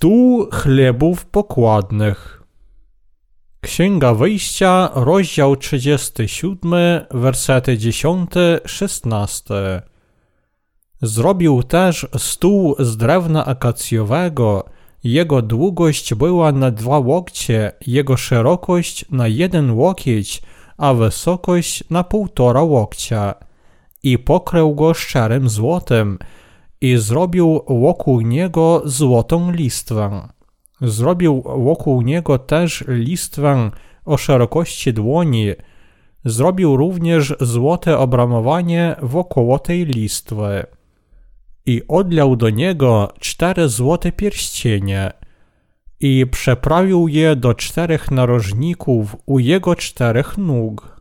Stół chlebów pokładnych. Księga Wyjścia, rozdział 37, wersety 10-16. Zrobił też stół z drewna akacjowego. Jego długość była na dwa łokcie, jego szerokość na jeden łokieć, a wysokość na półtora łokcia. I pokrył go szczerym złotem – i zrobił wokół niego złotą listwę. Zrobił wokół niego też listwę o szerokości dłoni. Zrobił również złote obramowanie wokoło tej listwy. I odlał do niego cztery złote pierścienie i przeprawił je do czterech narożników u jego czterech nóg.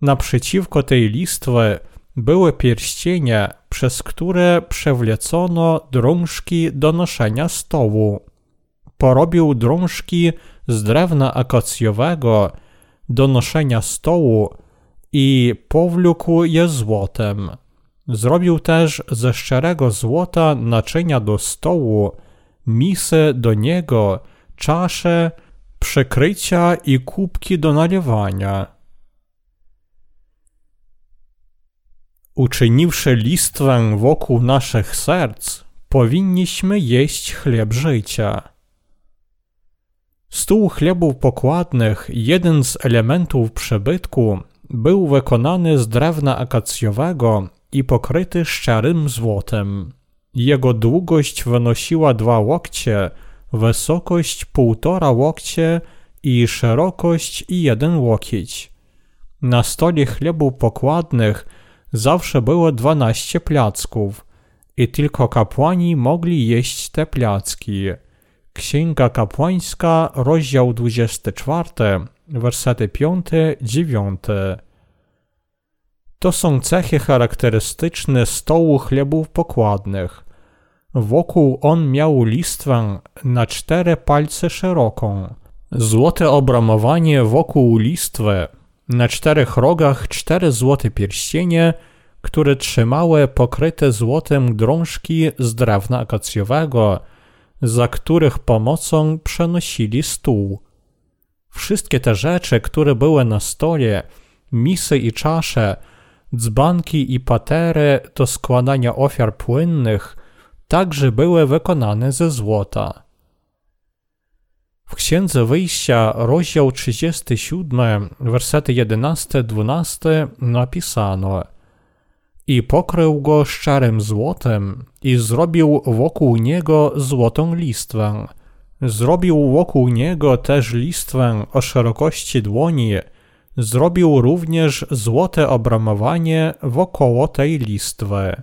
Naprzeciwko tej listwy były pierścienie, przez które przewlecono drążki do noszenia stołu. Porobił drążki z drewna akacjowego do noszenia stołu i powlókł je złotem. Zrobił też ze szczerego złota naczynia do stołu, misy do niego, czasze, przykrycia i kubki do nalewania Uczyniwszy listwę wokół naszych serc, powinniśmy jeść chleb życia. Stół chlebów pokładnych, jeden z elementów przybytku, był wykonany z drewna akacjowego i pokryty szczerym złotem. Jego długość wynosiła dwa łokcie, wysokość półtora łokcie i szerokość jeden łokieć. Na stole chlebów pokładnych zawsze było dwanaście placków i tylko kapłani mogli jeść te placki. Księga Kapłańska, rozdział 24, wersety 5-9. To są cechy charakterystyczne stołu chlebów pokładnych. Wokół on miał listwę na cztery palce szeroką. Złote obramowanie wokół listwy na czterech rogach cztery złote pierścienie, które trzymały pokryte złotem drążki z drewna akacjowego, za których pomocą przenosili stół. Wszystkie te rzeczy, które były na stole, misy i czasze, dzbanki i patery do składania ofiar płynnych, także były wykonane ze złota. W Księdze Wyjścia, rozdział 37, wersety 11-12 napisano I pokrył go szczerym złotem i zrobił wokół niego złotą listwę. Zrobił wokół niego też listwę o szerokości dłoni. Zrobił również złote obramowanie wokoło tej listwy.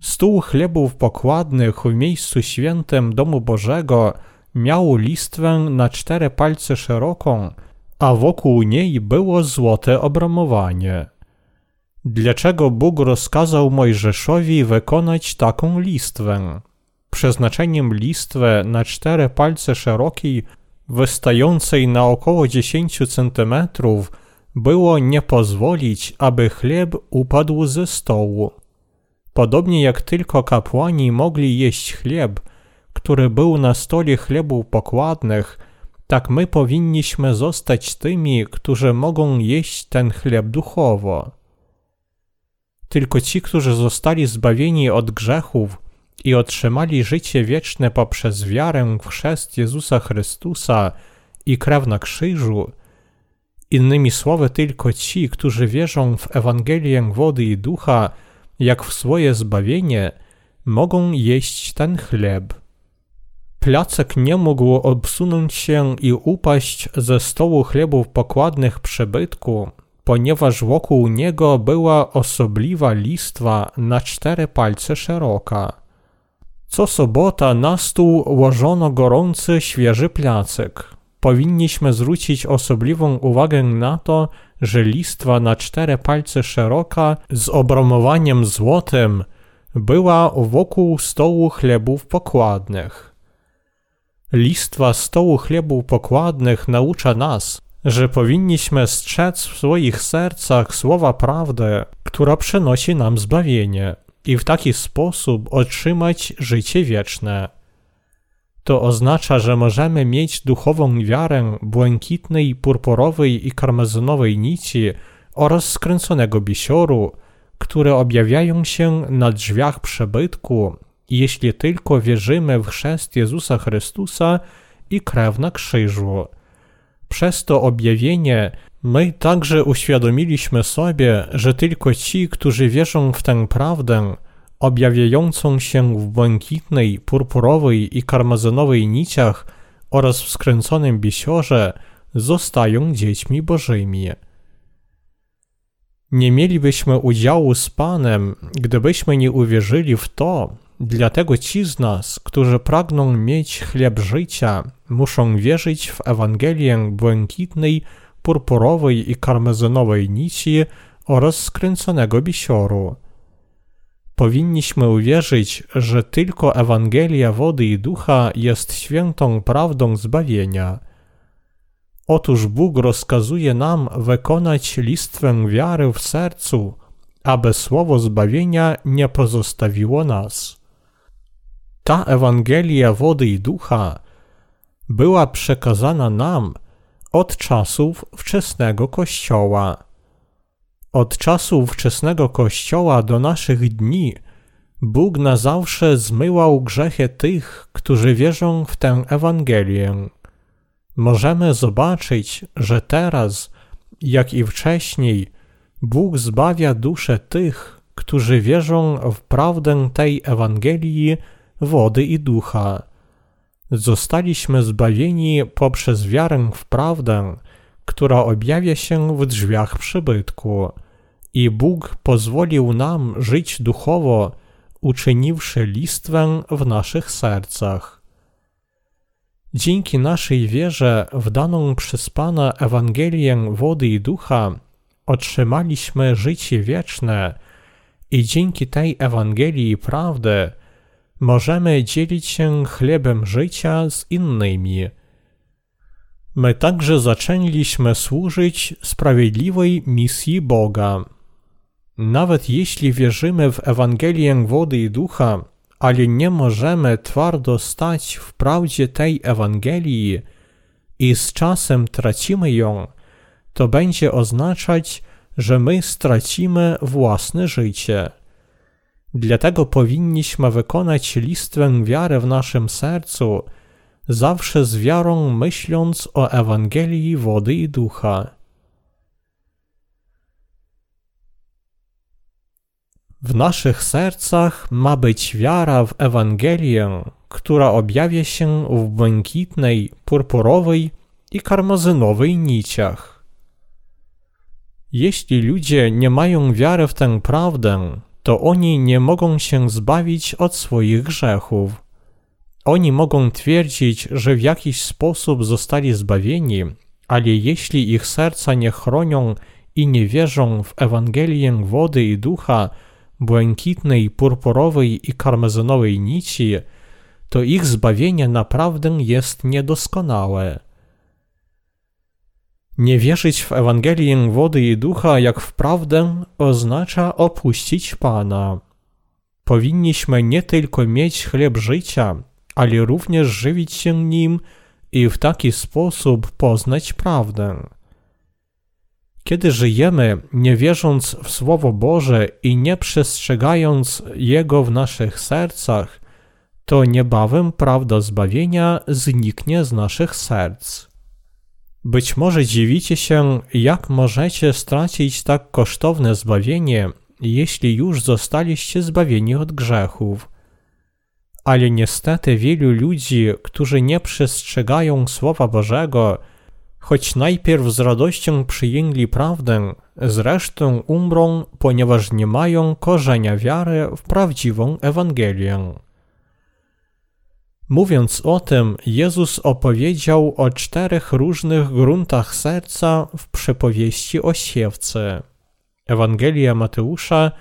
Stół chlebów pokładnych w miejscu świętym domu Bożego – miał listwę na cztery palce szeroką, a wokół niej było złote obramowanie. Dlaczego Bóg rozkazał Mojżeszowi wykonać taką listwę? Przeznaczeniem listwy na cztery palce szerokiej, wystającej na około 10 centymetrów, było nie pozwolić, aby chleb upadł ze stołu. Podobnie jak tylko kapłani mogli jeść chleb, który był na stole chlebów pokładnych, tak my powinniśmy zostać tymi, którzy mogą jeść ten chleb duchowo. Tylko ci, którzy zostali zbawieni od grzechów i otrzymali życie wieczne poprzez wiarę w chrzest Jezusa Chrystusa i krew na krzyżu, innymi słowy tylko ci, którzy wierzą w Ewangelię wody i ducha, jak w swoje zbawienie, mogą jeść ten chleb. Placek nie mógł obsunąć się i upaść ze stołu chlebów pokładnych przybytku, ponieważ wokół niego była osobliwa listwa na cztery palce szeroka. Co sobota na stół łożono gorący, świeży placek. Powinniśmy zwrócić osobliwą uwagę na to, że listwa na cztery palce szeroka z obramowaniem złotym była wokół stołu chlebów pokładnych. Listwa stołu chlebów pokładnych naucza nas, że powinniśmy strzec w swoich sercach słowa prawdy, która przynosi nam zbawienie i w taki sposób otrzymać życie wieczne. to oznacza, że możemy mieć duchową wiarę błękitnej, purpurowej i karmazynowej nici oraz skręconego bisioru, które objawiają się na drzwiach przebytku, jeśli tylko wierzymy w chrzest Jezusa Chrystusa i krew na krzyżu. Przez to objawienie my także uświadomiliśmy sobie, że tylko ci, którzy wierzą w tę prawdę, objawiającą się w błękitnej, purpurowej i karmazynowej niciach oraz w skręconym bisiorze, zostają dziećmi bożymi. Nie mielibyśmy udziału z Panem, gdybyśmy nie uwierzyli w to, dlatego ci z nas, którzy pragną mieć chleb życia, muszą wierzyć w Ewangelię błękitnej, purpurowej i karmezynowej nici oraz skręconego bisioru. Powinniśmy uwierzyć, że tylko Ewangelia wody i ducha jest świętą prawdą zbawienia. Otóż Bóg rozkazuje nam wykonać listwę wiary w sercu, aby słowo zbawienia nie pozostawiło nas. Ta Ewangelia wody i ducha była przekazana nam od czasów wczesnego Kościoła. Od czasu wczesnego Kościoła do naszych dni Bóg na zawsze zmyłał grzechy tych, którzy wierzą w tę Ewangelię. Możemy zobaczyć, że teraz, jak i wcześniej, Bóg zbawia dusze tych, którzy wierzą w prawdę tej Ewangelii wody i ducha. Zostaliśmy zbawieni poprzez wiarę w prawdę, która objawia się w drzwiach przybytku i Bóg pozwolił nam żyć duchowo, uczyniwszy listwę w naszych sercach. Dzięki naszej wierze w daną przez Pana Ewangelię wody i ducha otrzymaliśmy życie wieczne i dzięki tej Ewangelii prawdy możemy dzielić się chlebem życia z innymi. My także zaczęliśmy służyć sprawiedliwej misji Boga. Nawet jeśli wierzymy w Ewangelię wody i ducha, ale nie możemy twardo stać w prawdzie tej Ewangelii i z czasem tracimy ją, to będzie oznaczać, że my stracimy własne życie. Dlatego powinniśmy wykonać listwę wiary w naszym sercu, zawsze z wiarą myśląc o Ewangelii wody i ducha. W naszych sercach ma być wiara w Ewangelię, która objawia się w błękitnej, purpurowej i karmazynowej niciach. Jeśli ludzie nie mają wiary w tę prawdę, to oni nie mogą się zbawić od swoich grzechów. Oni mogą twierdzić, że w jakiś sposób zostali zbawieni, ale jeśli ich serca nie chronią i nie wierzą w Ewangelię wody i ducha, błękitnej, purpurowej i karmezynowej nici, to ich zbawienie naprawdę jest niedoskonałe. Nie wierzyć w Ewangelię wody i ducha jak w prawdę oznacza opuścić Pana. Powinniśmy nie tylko mieć chleb życia, ale również żywić się nim i w taki sposób poznać prawdę. Kiedy żyjemy, nie wierząc w Słowo Boże i nie przestrzegając Jego w naszych sercach, to niebawem prawda zbawienia zniknie z naszych serc. Być może dziwicie się, jak możecie stracić tak kosztowne zbawienie, jeśli już zostaliście zbawieni od grzechów. Ale niestety wielu ludzi, którzy nie przestrzegają Słowa Bożego, choć najpierw z radością przyjęli prawdę, zresztą umrą, ponieważ nie mają korzenia wiary w prawdziwą Ewangelię. Mówiąc o tym, Jezus opowiedział o czterech różnych gruntach serca w przypowieści o siewce. Ewangelia Mateusza,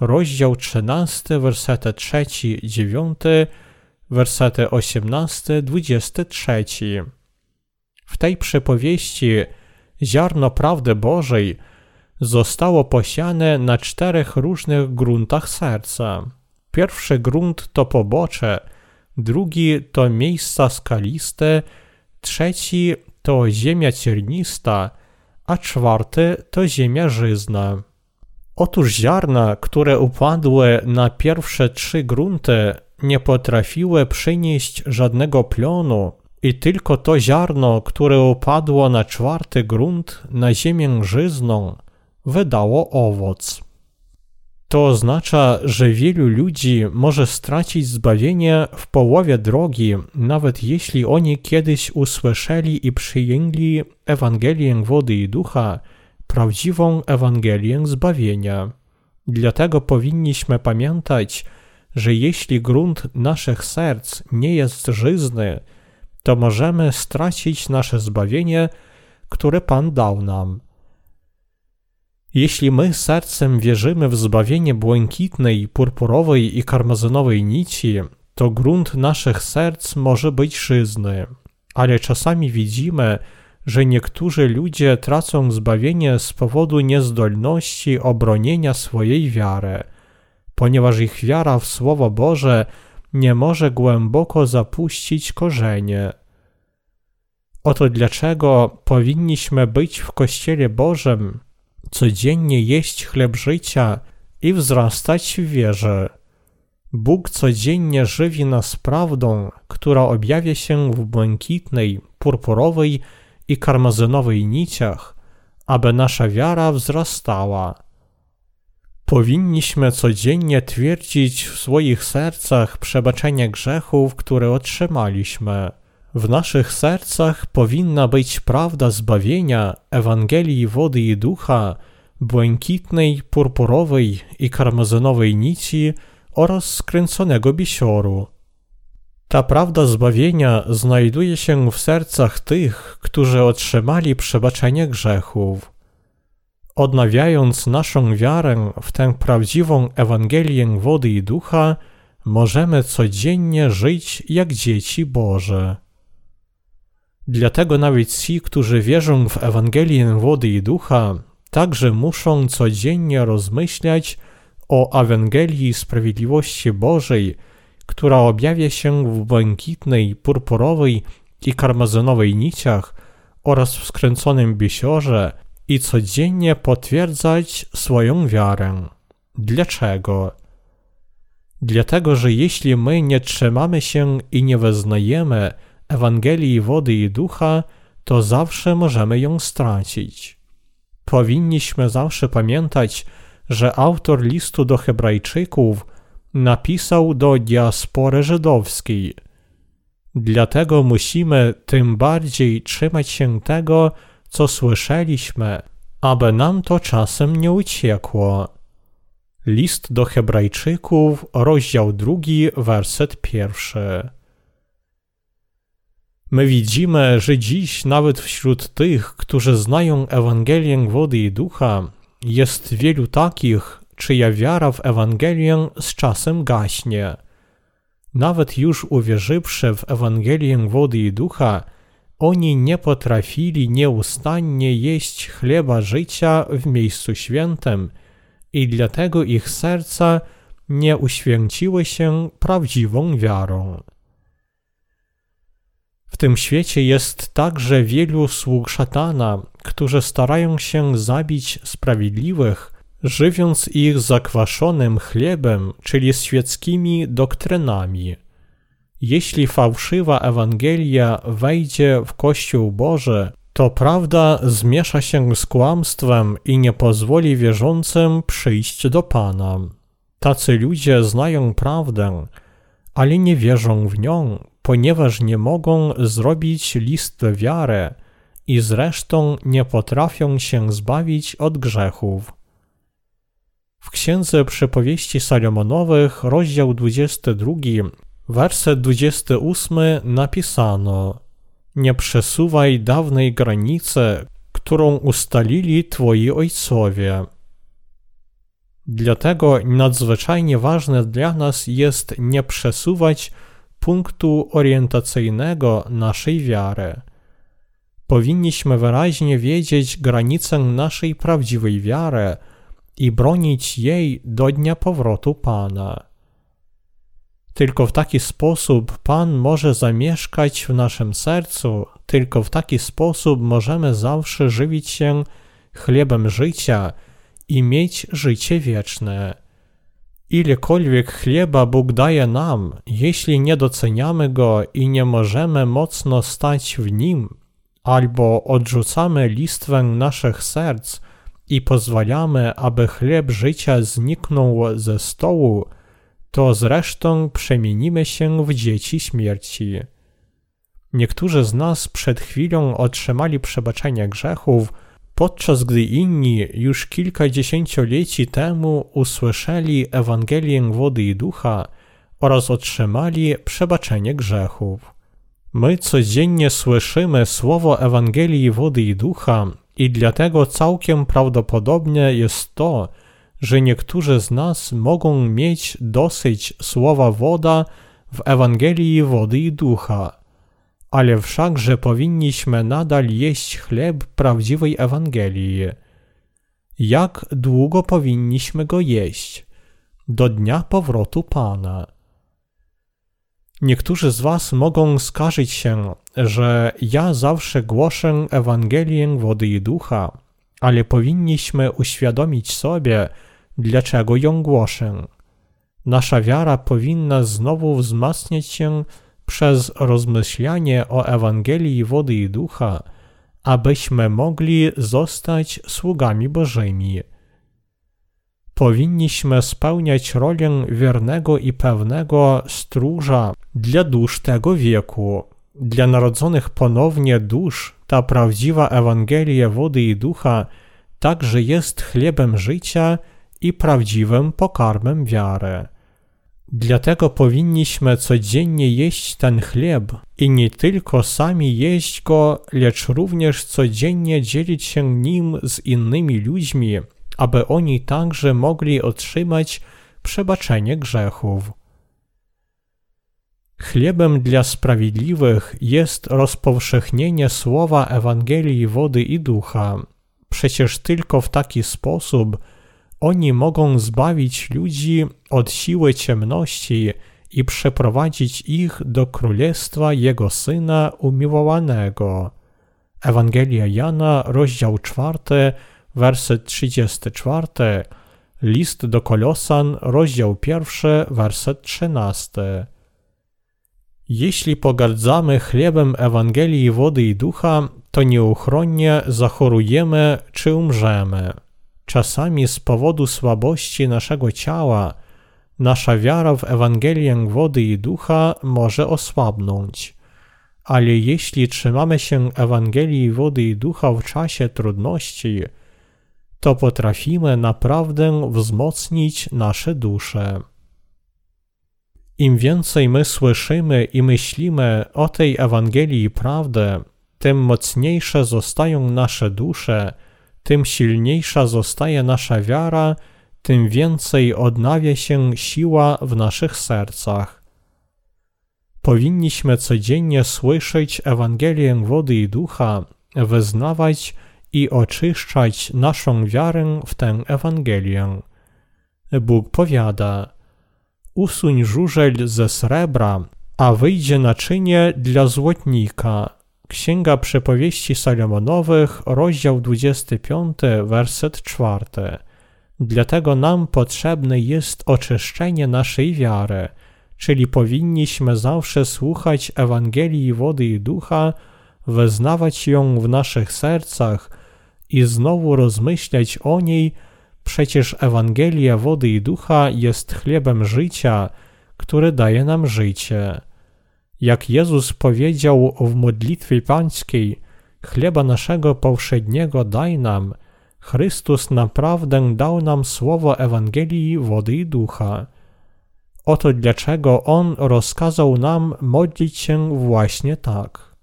rozdział 13, wersety 3-9, wersety 18-23. W tej przypowieści ziarno prawdy Bożej zostało posiane na czterech różnych gruntach serca. Pierwszy grunt to pobocze, drugi to miejsca skaliste, trzeci to ziemia ciernista, a czwarty to ziemia żyzna. Otóż ziarna, które upadły na pierwsze trzy grunty, nie potrafiły przynieść żadnego plonu, i tylko to ziarno, które upadło na czwarty grunt, na ziemię żyzną, wydało owoc. To oznacza, że wielu ludzi może stracić zbawienie w połowie drogi, nawet jeśli oni kiedyś usłyszeli i przyjęli Ewangelię wody i ducha, prawdziwą Ewangelię zbawienia. Dlatego powinniśmy pamiętać, że jeśli grunt naszych serc nie jest żyzny, to możemy stracić nasze zbawienie, które Pan dał nam. Jeśli my sercem wierzymy w zbawienie błękitnej, purpurowej i karmazynowej nici, to grunt naszych serc może być żyzny, ale czasami widzimy, że niektórzy ludzie tracą zbawienie z powodu niezdolności obronienia swojej wiary, ponieważ ich wiara w Słowo Boże nie może głęboko zapuścić korzenie. Oto dlaczego powinniśmy być w Kościele Bożym, codziennie jeść chleb życia i wzrastać w wierze. Bóg codziennie żywi nas prawdą, która objawia się w błękitnej, purpurowej i karmazynowej niciach, aby nasza wiara wzrastała. Powinniśmy codziennie twierdzić w swoich sercach przebaczenie grzechów, które otrzymaliśmy. W naszych sercach powinna być prawda zbawienia, Ewangelii wody i ducha, błękitnej, purpurowej i karmazynowej nici oraz skręconego bisioru. Ta prawda zbawienia znajduje się w sercach tych, którzy otrzymali przebaczenie grzechów. Odnawiając naszą wiarę w tę prawdziwą Ewangelię wody i ducha, możemy codziennie żyć jak dzieci Boże. Dlatego nawet ci, którzy wierzą w Ewangelię wody i ducha, także muszą codziennie rozmyślać o Ewangelii Sprawiedliwości Bożej, która objawia się w błękitnej, purpurowej i karmazynowej niciach oraz w skręconym bisiorze i codziennie potwierdzać swoją wiarę. Dlaczego? Dlatego, że jeśli my nie trzymamy się i nie wyznajemy Ewangelii wody i ducha, to zawsze możemy ją stracić. Powinniśmy zawsze pamiętać, że autor listu do Hebrajczyków napisał do diaspory żydowskiej. Dlatego musimy tym bardziej trzymać się tego, co słyszeliśmy, aby nam to czasem nie uciekło. List do Hebrajczyków, rozdział drugi, werset pierwszy. My widzimy, że dziś nawet wśród tych, którzy znają Ewangelię wody i ducha, jest wielu takich, czyja wiara w Ewangelię z czasem gaśnie. Nawet już uwierzywszy w Ewangelię wody i ducha, oni nie potrafili nieustannie jeść chleba życia w miejscu świętym i dlatego ich serca nie uświęciły się prawdziwą wiarą. W tym świecie jest także wielu sług szatana, którzy starają się zabić sprawiedliwych, żywiąc ich zakwaszonym chlebem, czyli świeckimi doktrynami. Jeśli fałszywa Ewangelia wejdzie w Kościół Boży, to prawda zmiesza się z kłamstwem i nie pozwoli wierzącym przyjść do Pana. Tacy ludzie znają prawdę, ale nie wierzą w nią, ponieważ nie mogą zrobić listy wiary i zresztą nie potrafią się zbawić od grzechów. W Księdze Przypowieści Salomonowych, rozdział 22, werset 28 napisano Nie przesuwaj dawnej granicy, którą ustalili twoi ojcowie. Dlatego nadzwyczajnie ważne dla nas jest nie przesuwać punktu orientacyjnego naszej wiary. Powinniśmy wyraźnie wiedzieć granicę naszej prawdziwej wiary i bronić jej do dnia powrotu Pana. Tylko w taki sposób Pan może zamieszkać w naszym sercu, tylko w taki sposób możemy zawsze żywić się chlebem życia i mieć życie wieczne. Ilekolwiek chleba Bóg daje nam, jeśli nie doceniamy go i nie możemy mocno stać w nim, albo odrzucamy listwę naszych serc i pozwalamy, aby chleb życia zniknął ze stołu, to zresztą przemienimy się w dzieci śmierci. Niektórzy z nas przed chwilą otrzymali przebaczenie grzechów, podczas gdy inni już kilkadziesięcioleci temu usłyszeli Ewangelię wody i ducha oraz otrzymali przebaczenie grzechów. My codziennie słyszymy słowo Ewangelii wody i ducha i dlatego całkiem prawdopodobne jest to, że niektórzy z nas mogą mieć dosyć słowa woda w Ewangelii wody i ducha, ale wszakże powinniśmy nadal jeść chleb prawdziwej Ewangelii. Jak długo powinniśmy go jeść? Do dnia powrotu Pana. Niektórzy z Was mogą skarżyć się, że ja zawsze głoszę Ewangelię wody i ducha, ale powinniśmy uświadomić sobie, dlaczego ją głoszę. Nasza wiara powinna znowu wzmacniać się przez rozmyślanie o Ewangelii wody i ducha, abyśmy mogli zostać sługami Bożymi. Powinniśmy spełniać rolę wiernego i pewnego stróża dla dusz tego wieku. Dla narodzonych ponownie dusz ta prawdziwa Ewangelia wody i ducha także jest chlebem życia i prawdziwym pokarmem wiary. Dlatego powinniśmy codziennie jeść ten chleb i nie tylko sami jeść go, lecz również codziennie dzielić się nim z innymi ludźmi, aby oni także mogli otrzymać przebaczenie grzechów. Chlebem dla sprawiedliwych jest rozpowszechnienie słowa Ewangelii wody i ducha. Przecież tylko w taki sposób oni mogą zbawić ludzi od siły ciemności i przeprowadzić ich do królestwa Jego Syna umiłowanego. Ewangelia Jana, rozdział 4, werset 34, list do Kolosan, rozdział 1, werset 13. Jeśli pogardzamy chlebem Ewangelii wody i ducha, to nieuchronnie zachorujemy czy umrzemy. Czasami z powodu słabości naszego ciała nasza wiara w Ewangelię wody i ducha może osłabnąć. Ale jeśli trzymamy się Ewangelii wody i ducha w czasie trudności, to potrafimy naprawdę wzmocnić nasze dusze. Im więcej my słyszymy i myślimy o tej Ewangelii prawdy, tym mocniejsze zostają nasze dusze tym silniejsza zostaje nasza wiara, tym więcej odnawia się siła w naszych sercach. Powinniśmy codziennie słyszeć Ewangelię wody i ducha, wyznawać i oczyszczać naszą wiarę w tę Ewangelię. Bóg powiada: Usuń żużel ze srebra, a wyjdzie naczynie dla złotnika Księga Przepowieści Salomonowych, rozdział 25, werset 4. Dlatego nam potrzebne jest oczyszczenie naszej wiary, czyli powinniśmy zawsze słuchać Ewangelii wody i ducha, wyznawać ją w naszych sercach i znowu rozmyślać o niej, przecież Ewangelia wody i ducha jest chlebem życia, który daje nam życie. Jak Jezus powiedział w modlitwie pańskiej, chleba naszego powszedniego daj nam, Chrystus naprawdę dał nam słowo Ewangelii wody i ducha. Oto dlaczego On rozkazał nam modlić się właśnie tak.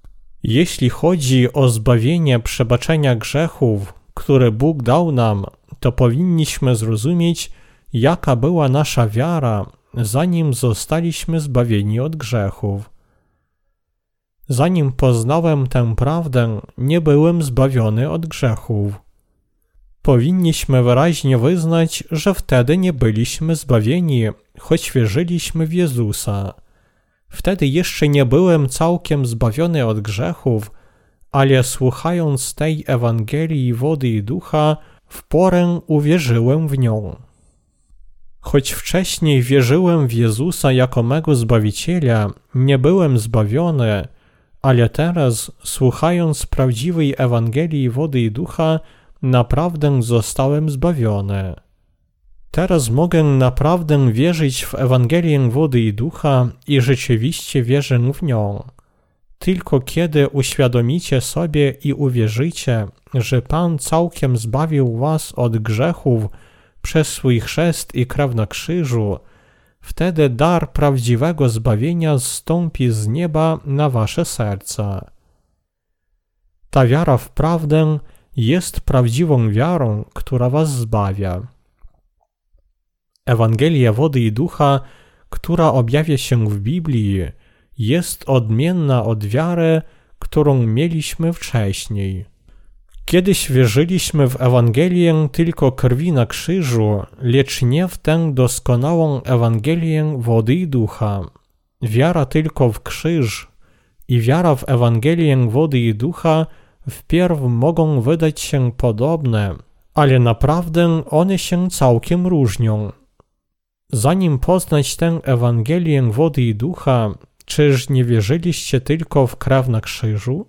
Jeśli chodzi o zbawienie przebaczenia grzechów, które Bóg dał nam, to powinniśmy zrozumieć, jaka była nasza wiara, zanim zostaliśmy zbawieni od grzechów. Zanim poznałem tę prawdę, nie byłem zbawiony od grzechów. Powinniśmy wyraźnie wyznać, że wtedy nie byliśmy zbawieni, choć wierzyliśmy w Jezusa. Wtedy jeszcze nie byłem całkiem zbawiony od grzechów, ale słuchając tej Ewangelii wody i ducha, w porę uwierzyłem w nią. Choć wcześniej wierzyłem w Jezusa jako mego Zbawiciela, nie byłem zbawiony, ale teraz, słuchając prawdziwej Ewangelii wody i ducha, naprawdę zostałem zbawiony. Teraz mogę naprawdę wierzyć w Ewangelię wody i ducha i rzeczywiście wierzę w nią. Tylko kiedy uświadomicie sobie i uwierzycie, że Pan całkiem zbawił was od grzechów przez swój chrzest i krew na krzyżu, wtedy dar prawdziwego zbawienia zstąpi z nieba na wasze serca. Ta wiara w prawdę jest prawdziwą wiarą, która was zbawia. Ewangelia wody i ducha, która objawia się w Biblii, jest odmienna od wiary, którą mieliśmy wcześniej. Kiedyś wierzyliśmy w Ewangelię tylko krwi na krzyżu, lecz nie w tę doskonałą Ewangelię wody i ducha. Wiara tylko w krzyż i wiara w Ewangelię wody i ducha wpierw mogą wydać się podobne, ale naprawdę one się całkiem różnią. Zanim poznać tę Ewangelię wody i ducha, czyż nie wierzyliście tylko w krew na krzyżu?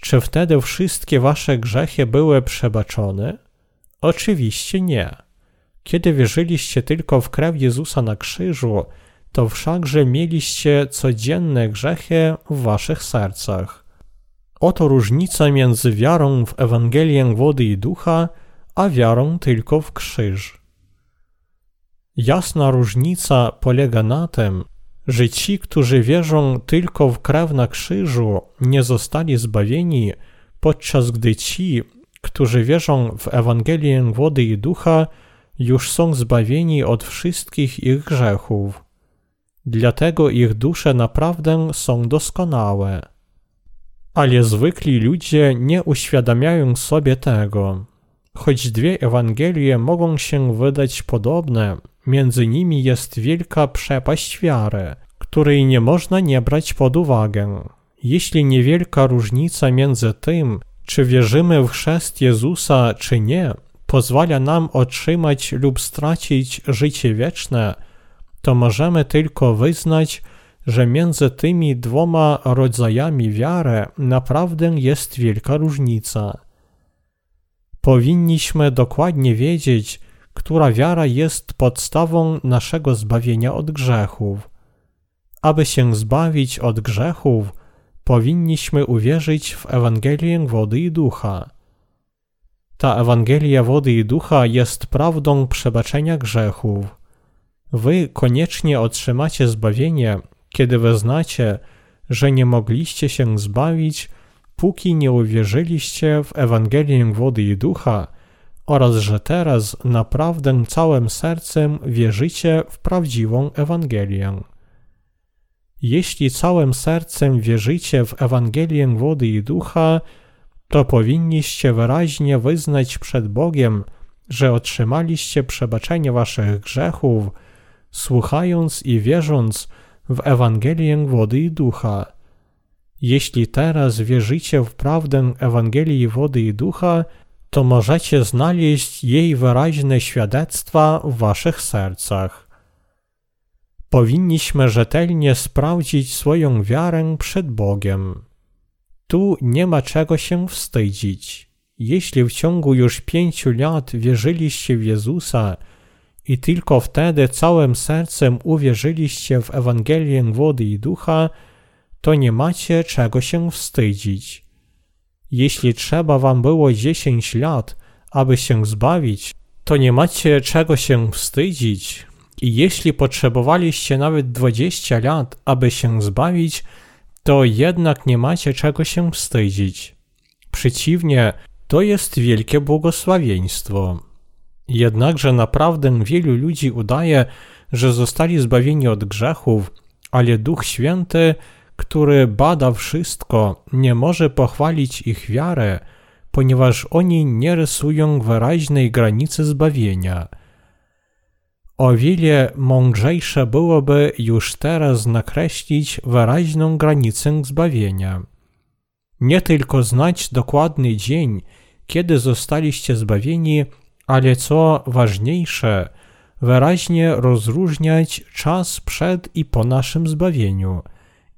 Czy wtedy wszystkie wasze grzechy były przebaczone? Oczywiście nie. Kiedy wierzyliście tylko w krew Jezusa na krzyżu, to wszakże mieliście codzienne grzechy w waszych sercach. Oto różnica między wiarą w Ewangelię wody i ducha, a wiarą tylko w krzyż. Jasna różnica polega na tym, że ci, którzy wierzą tylko w krew na krzyżu, nie zostali zbawieni, podczas gdy ci, którzy wierzą w Ewangelię wody i ducha, już są zbawieni od wszystkich ich grzechów. Dlatego ich dusze naprawdę są doskonałe. Ale zwykli ludzie nie uświadamiają sobie tego. Choć dwie Ewangelie mogą się wydać podobne, Między nimi jest wielka przepaść wiary, której nie można nie brać pod uwagę. Jeśli niewielka różnica między tym, czy wierzymy w chrzest Jezusa, czy nie, pozwala nam otrzymać lub stracić życie wieczne, to możemy tylko wyznać, że między tymi dwoma rodzajami wiary naprawdę jest wielka różnica. Powinniśmy dokładnie wiedzieć, która wiara jest podstawą naszego zbawienia od grzechów. Aby się zbawić od grzechów, powinniśmy uwierzyć w Ewangelię wody i ducha. Ta Ewangelia wody i ducha jest prawdą przebaczenia grzechów. Wy koniecznie otrzymacie zbawienie, kiedy wyznacie, że nie mogliście się zbawić, póki nie uwierzyliście w Ewangelię wody i ducha, oraz że teraz naprawdę całym sercem wierzycie w prawdziwą Ewangelię. Jeśli całym sercem wierzycie w Ewangelię wody i ducha, to powinniście wyraźnie wyznać przed Bogiem, że otrzymaliście przebaczenie waszych grzechów, słuchając i wierząc w Ewangelię wody i ducha. Jeśli teraz wierzycie w prawdę Ewangelii wody i ducha, to możecie znaleźć jej wyraźne świadectwa w waszych sercach. Powinniśmy rzetelnie sprawdzić swoją wiarę przed Bogiem. Tu nie ma czego się wstydzić. Jeśli w ciągu już pięciu lat wierzyliście w Jezusa i tylko wtedy całym sercem uwierzyliście w Ewangelię wody i ducha, to nie macie czego się wstydzić. Jeśli trzeba wam było 10 lat, aby się zbawić, to nie macie czego się wstydzić. I jeśli potrzebowaliście nawet 20 lat, aby się zbawić, to jednak nie macie czego się wstydzić. Przeciwnie, to jest wielkie błogosławieństwo. Jednakże naprawdę wielu ludzi udaje, że zostali zbawieni od grzechów, ale Duch Święty który bada wszystko, nie może pochwalić ich wiarę, ponieważ oni nie rysują wyraźnej granicy zbawienia. O wiele mądrzejsze byłoby już teraz nakreślić wyraźną granicę zbawienia. Nie tylko znać dokładny dzień, kiedy zostaliście zbawieni, ale co ważniejsze, wyraźnie rozróżniać czas przed i po naszym zbawieniu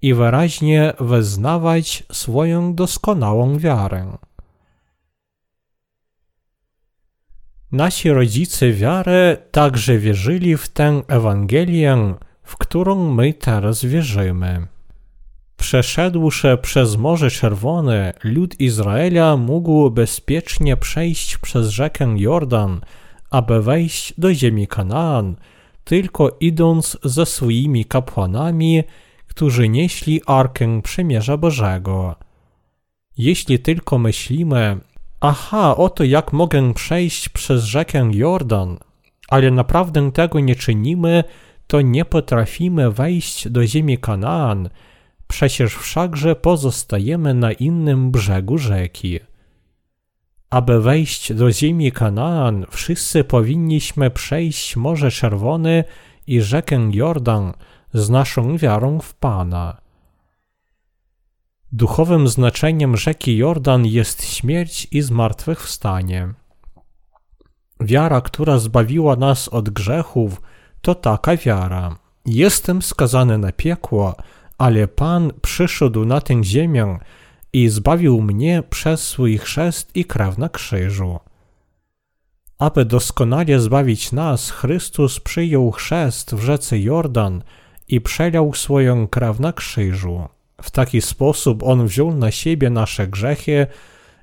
i wyraźnie wyznawać swoją doskonałą wiarę. Nasi rodzice wiarę także wierzyli w tę Ewangelię, w którą my teraz wierzymy. Przeszedłszy przez Morze Czerwone, lud Izraela mógł bezpiecznie przejść przez rzekę Jordan, aby wejść do ziemi Kanaan, tylko idąc ze swoimi kapłanami, którzy nieśli Arkę Przymierza Bożego. Jeśli tylko myślimy, aha, oto jak mogę przejść przez rzekę Jordan, ale naprawdę tego nie czynimy, to nie potrafimy wejść do ziemi Kanaan, przecież wszakże pozostajemy na innym brzegu rzeki. Aby wejść do ziemi Kanaan, wszyscy powinniśmy przejść Morze Czerwone i rzekę Jordan z naszą wiarą w Pana. Duchowym znaczeniem rzeki Jordan jest śmierć i zmartwychwstanie. Wiara, która zbawiła nas od grzechów, to taka wiara. Jestem skazany na piekło, ale Pan przyszedł na tę ziemię i zbawił mnie przez swój chrzest i krew na krzyżu. Aby doskonale zbawić nas, Chrystus przyjął chrzest w rzece Jordan i przelał swoją krew na krzyżu. W taki sposób On wziął na siebie nasze grzechy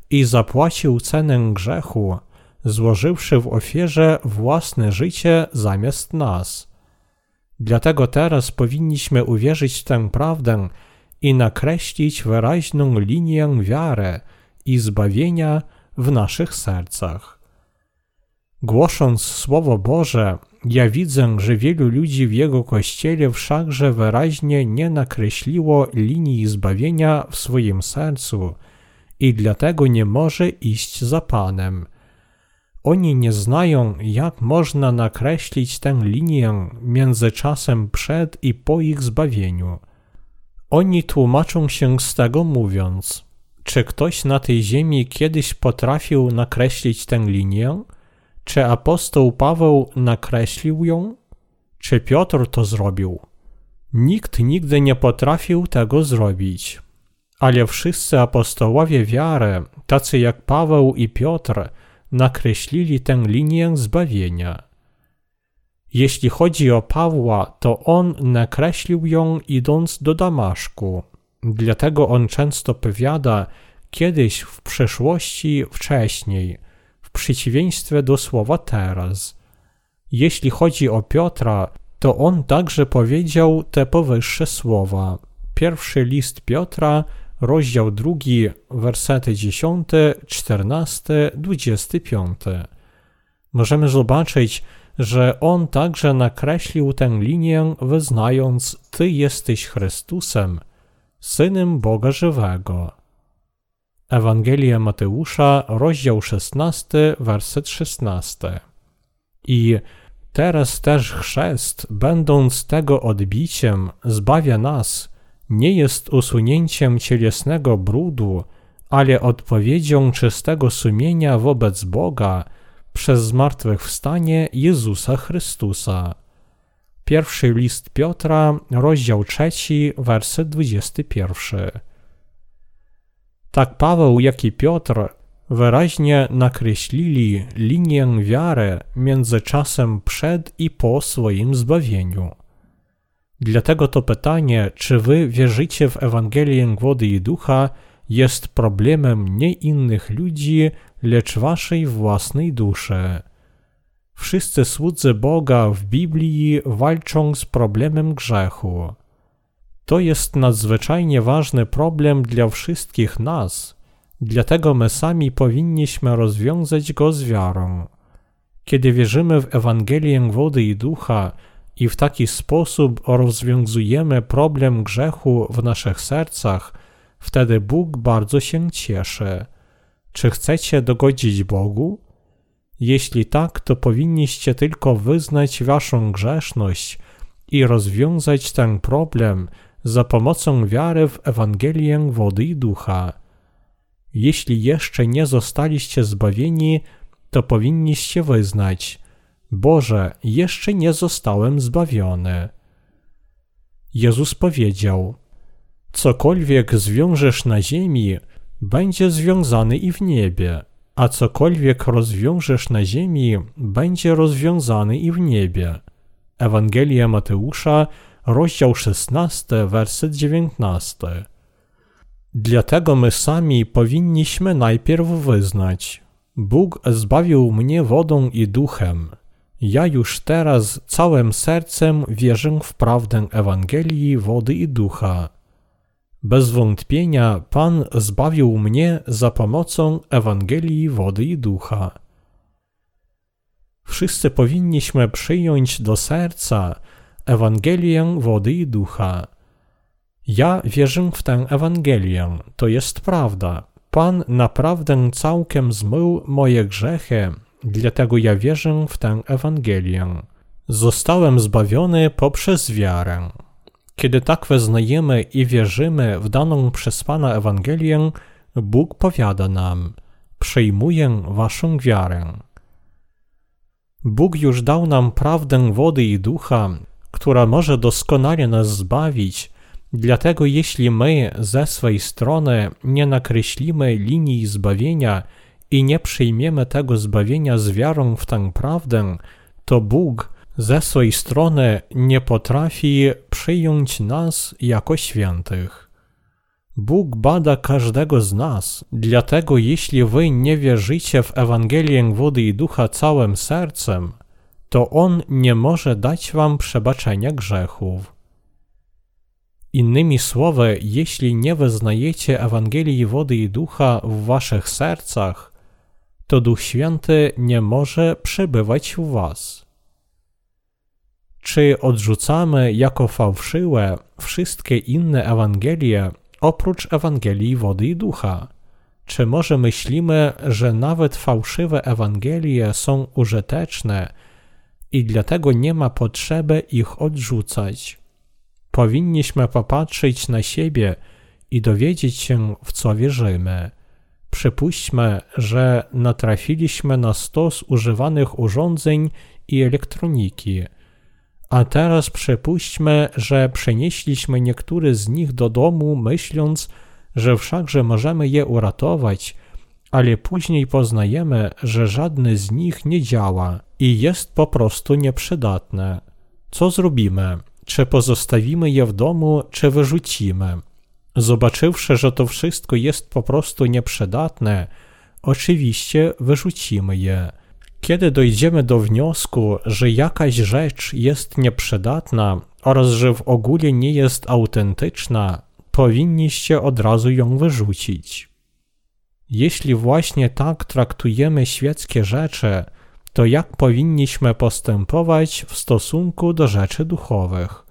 i zapłacił cenę grzechu, złożywszy w ofierze własne życie zamiast nas. Dlatego teraz powinniśmy uwierzyć w tę prawdę i nakreślić wyraźną linię wiary i zbawienia w naszych sercach. Głosząc Słowo Boże, ja widzę, że wielu ludzi w Jego Kościele wszakże wyraźnie nie nakreśliło linii zbawienia w swoim sercu i dlatego nie może iść za Panem. Oni nie znają, jak można nakreślić tę linię między czasem przed i po ich zbawieniu. Oni tłumaczą się z tego mówiąc, czy ktoś na tej ziemi kiedyś potrafił nakreślić tę linię? Czy apostoł Paweł nakreślił ją? Czy Piotr to zrobił? Nikt nigdy nie potrafił tego zrobić. Ale wszyscy apostołowie wiary, tacy jak Paweł i Piotr, nakreślili tę linię zbawienia. Jeśli chodzi o Pawła, to on nakreślił ją idąc do Damaszku. Dlatego on często powiada kiedyś w przeszłości wcześniej, przeciwieństwie do słowa teraz. Jeśli chodzi o Piotra, to on także powiedział te powyższe słowa. Pierwszy list Piotra, rozdział drugi, wersety 10, 14, 25. Możemy zobaczyć, że on także nakreślił tę linię, wyznając: Ty jesteś Chrystusem, synem Boga żywego. Ewangelia Mateusza, rozdział 16, werset 16. I teraz też chrzest, będąc tego odbiciem, zbawia nas, nie jest usunięciem cielesnego brudu, ale odpowiedzią czystego sumienia wobec Boga przez zmartwychwstanie Jezusa Chrystusa. Pierwszy list Piotra, rozdział 3, werset 21. Tak Paweł, jak i Piotr wyraźnie nakreślili linię wiary między czasem przed i po swoim zbawieniu. Dlatego to pytanie, czy wy wierzycie w Ewangelię wody i ducha, jest problemem nie innych ludzi, lecz waszej własnej duszy. Wszyscy słudzy Boga w Biblii walczą z problemem grzechu. To jest nadzwyczajnie ważny problem dla wszystkich nas, dlatego my sami powinniśmy rozwiązać go z wiarą. Kiedy wierzymy w Ewangelię wody i ducha i w taki sposób rozwiązujemy problem grzechu w naszych sercach, wtedy Bóg bardzo się cieszy. Czy chcecie dogodzić Bogu? Jeśli tak, to powinniście tylko wyznać waszą grzeszność i rozwiązać ten problem za pomocą wiary w Ewangelię wody i ducha. Jeśli jeszcze nie zostaliście zbawieni, to powinniście wyznać: Boże, jeszcze nie zostałem zbawiony. Jezus powiedział: Cokolwiek zwiążesz na ziemi, będzie związany i w niebie, a cokolwiek rozwiążesz na ziemi, będzie rozwiązany i w niebie. Ewangelia Mateusza, rozdział 16, werset 19. Dlatego my sami powinniśmy najpierw wyznać: Bóg zbawił mnie wodą i duchem. Ja już teraz całym sercem wierzę w prawdę Ewangelii wody i ducha. Bez wątpienia Pan zbawił mnie za pomocą Ewangelii wody i ducha. Wszyscy powinniśmy przyjąć do serca Ewangelię wody i ducha. Ja wierzę w tę Ewangelię, to jest prawda. Pan naprawdę całkiem zmył moje grzechy, dlatego ja wierzę w tę Ewangelię. Zostałem zbawiony poprzez wiarę. Kiedy tak wyznajemy i wierzymy w daną przez Pana Ewangelię, Bóg powiada nam: Przyjmuję waszą wiarę. Bóg już dał nam prawdę wody i ducha, która może doskonale nas zbawić, dlatego jeśli my ze swej strony nie nakreślimy linii zbawienia i nie przyjmiemy tego zbawienia z wiarą w tę prawdę, to Bóg ze swej strony nie potrafi przyjąć nas jako świętych. Bóg bada każdego z nas, dlatego jeśli wy nie wierzycie w Ewangelię wody i ducha całym sercem, to On nie może dać wam przebaczenia grzechów. Innymi słowy, jeśli nie wyznajecie Ewangelii wody i ducha w waszych sercach, to Duch Święty nie może przebywać w was. Czy odrzucamy jako fałszywe wszystkie inne Ewangelie oprócz Ewangelii wody i ducha? Czy może myślimy, że nawet fałszywe Ewangelie są użyteczne i dlatego nie ma potrzeby ich odrzucać? Powinniśmy popatrzeć na siebie i dowiedzieć się, w co wierzymy. Przypuśćmy, że natrafiliśmy na stos używanych urządzeń i elektroniki. A teraz przypuśćmy, że przenieśliśmy niektóre z nich do domu, myśląc, że wszakże możemy je uratować, ale później poznajemy, że żadne z nich nie działa i jest po prostu nieprzydatne. Co zrobimy? Czy pozostawimy je w domu, czy wyrzucimy? Zobaczywszy, że to wszystko jest po prostu nieprzydatne, oczywiście wyrzucimy je. Kiedy dojdziemy do wniosku, że jakaś rzecz jest nieprzydatna oraz że w ogóle nie jest autentyczna, powinniście od razu ją wyrzucić. Jeśli właśnie tak traktujemy świeckie rzeczy, to jak powinniśmy postępować w stosunku do rzeczy duchowych?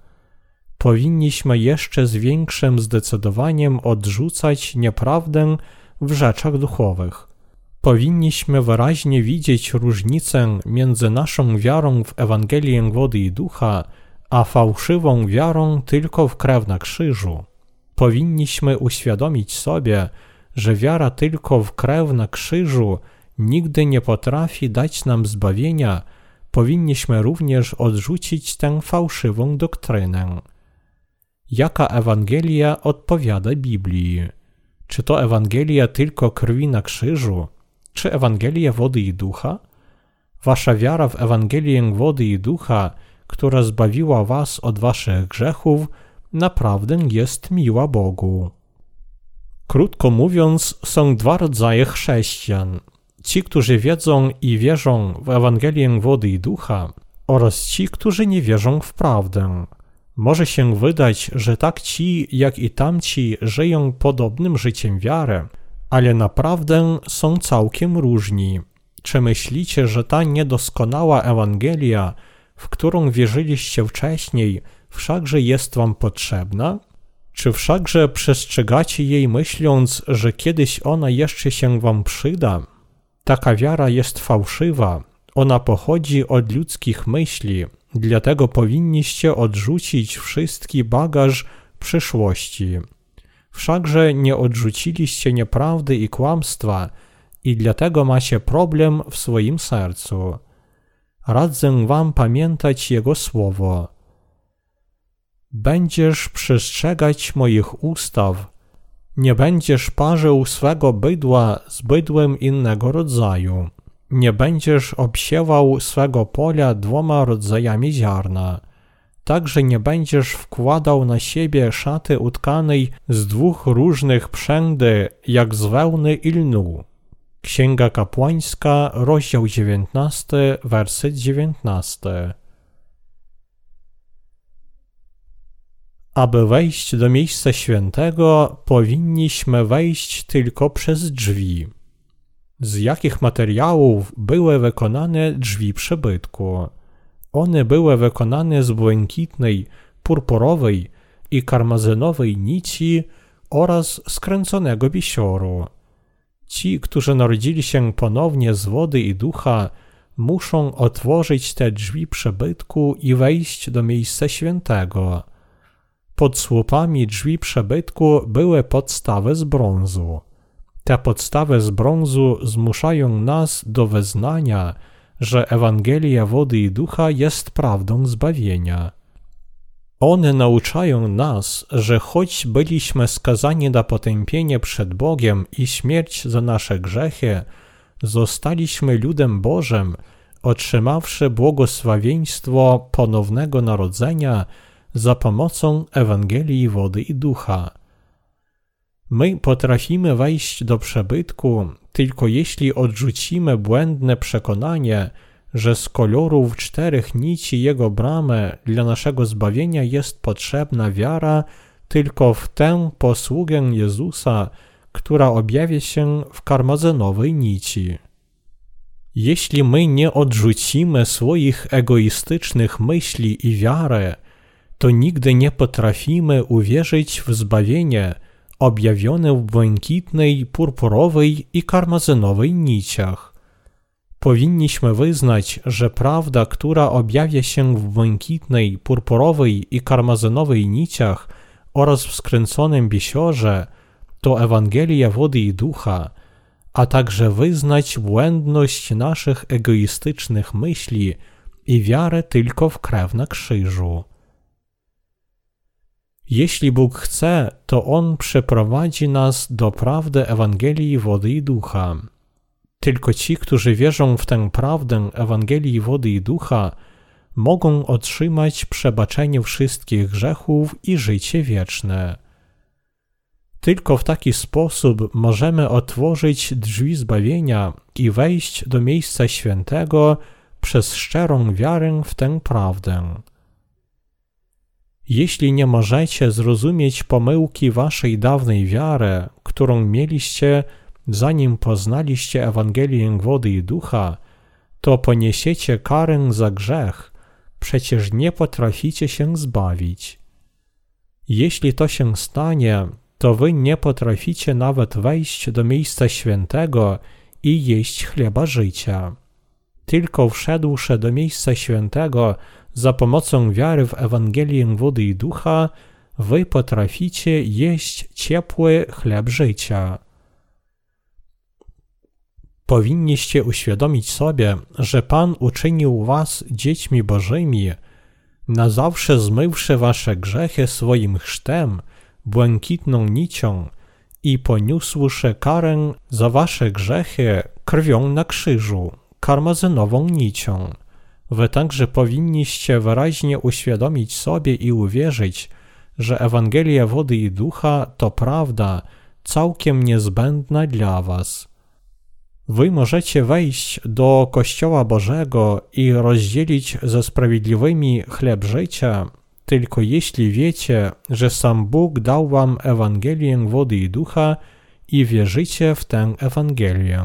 Powinniśmy jeszcze z większym zdecydowaniem odrzucać nieprawdę w rzeczach duchowych. Powinniśmy wyraźnie widzieć różnicę między naszą wiarą w Ewangelię wody i ducha, a fałszywą wiarą tylko w krew na krzyżu. Powinniśmy uświadomić sobie, że wiara tylko w krew na krzyżu nigdy nie potrafi dać nam zbawienia, powinniśmy również odrzucić tę fałszywą doktrynę. Jaka Ewangelia odpowiada Biblii? Czy to Ewangelia tylko krwi na krzyżu? Czy Ewangelia wody i ducha? Wasza wiara w Ewangelię wody i ducha, która zbawiła was od waszych grzechów, naprawdę jest miła Bogu. Krótko mówiąc, są dwa rodzaje chrześcijan. Ci, którzy wiedzą i wierzą w Ewangelię wody i ducha, oraz ci, którzy nie wierzą w prawdę. Może się wydać, że tak ci, jak i tamci żyją podobnym życiem wiary, ale naprawdę są całkiem różni. Czy myślicie, że ta niedoskonała Ewangelia, w którą wierzyliście wcześniej, wszakże jest wam potrzebna? Czy wszakże przestrzegacie jej myśląc, że kiedyś ona jeszcze się wam przyda? Taka wiara jest fałszywa, ona pochodzi od ludzkich myśli, dlatego powinniście odrzucić wszystki bagaż przyszłości. Wszakże nie odrzuciliście nieprawdy i kłamstwa i dlatego macie problem w swoim sercu. Radzę wam pamiętać Jego słowo. Będziesz przestrzegać moich ustaw, nie będziesz parzył swego bydła z bydłem innego rodzaju, nie będziesz obsiewał swego pola dwoma rodzajami ziarna, także nie będziesz wkładał na siebie szaty utkanej z dwóch różnych przędy, jak z wełny i lnu. Księga Kapłańska, rozdział 19, werset 19. Aby wejść do miejsca świętego, powinniśmy wejść tylko przez drzwi. Z jakich materiałów były wykonane drzwi przybytku? One były wykonane z błękitnej, purpurowej i karmazynowej nici oraz skręconego bisioru. Ci, którzy narodzili się ponownie z wody i ducha, muszą otworzyć te drzwi przebytku i wejść do miejsca świętego. Pod słupami drzwi przebytku były podstawy z brązu. Te podstawy z brązu zmuszają nas do wyznania, że Ewangelia wody i ducha jest prawdą zbawienia. One nauczają nas, że choć byliśmy skazani na potępienie przed Bogiem i śmierć za nasze grzechy, zostaliśmy ludem Bożym, otrzymawszy błogosławieństwo ponownego narodzenia za pomocą Ewangelii wody i ducha. My potrafimy wejść do przebytku tylko jeśli odrzucimy błędne przekonanie, że z kolorów czterech nici Jego bramy dla naszego zbawienia jest potrzebna wiara tylko w tę posługę Jezusa, która objawia się w karmazynowej nici. Jeśli my nie odrzucimy swoich egoistycznych myśli i wiary, to nigdy nie potrafimy uwierzyć w zbawienie objawione w błękitnej, purpurowej i karmazynowej niciach. Powinniśmy wyznać, że prawda, która objawia się w błękitnej, purpurowej i karmazynowej niciach oraz w skręconym bisiorze, to Ewangelia wody i ducha, a także wyznać błędność naszych egoistycznych myśli i wiarę tylko w krew na krzyżu. Jeśli Bóg chce, to On przeprowadzi nas do prawdy Ewangelii wody i ducha. Tylko ci, którzy wierzą w tę prawdę Ewangelii wody i ducha, mogą otrzymać przebaczenie wszystkich grzechów i życie wieczne. Tylko w taki sposób możemy otworzyć drzwi zbawienia i wejść do miejsca świętego przez szczerą wiarę w tę prawdę. Jeśli nie możecie zrozumieć pomyłki waszej dawnej wiary, którą mieliście, zanim poznaliście Ewangelię wody i ducha, to poniesiecie karę za grzech, przecież nie potraficie się zbawić. Jeśli to się stanie, to wy nie potraficie nawet wejść do miejsca świętego i jeść chleba życia. Tylko wszedłszy do miejsca świętego, za pomocą wiary w Ewangelię wody i ducha, wy potraficie jeść ciepły chleb życia. Powinniście uświadomić sobie, że Pan uczynił was dziećmi Bożymi, na zawsze zmywszy wasze grzechy swoim chrztem, błękitną nicią i poniósłszy karę za wasze grzechy krwią na krzyżu, karmazynową nicią. Wy także powinniście wyraźnie uświadomić sobie i uwierzyć, że Ewangelia wody i ducha to prawda całkiem niezbędna dla was. Wy możecie wejść do Kościoła Bożego i rozdzielić ze sprawiedliwymi chleb życia, tylko jeśli wiecie, że sam Bóg dał wam Ewangelię wody i ducha i wierzycie w tę Ewangelię.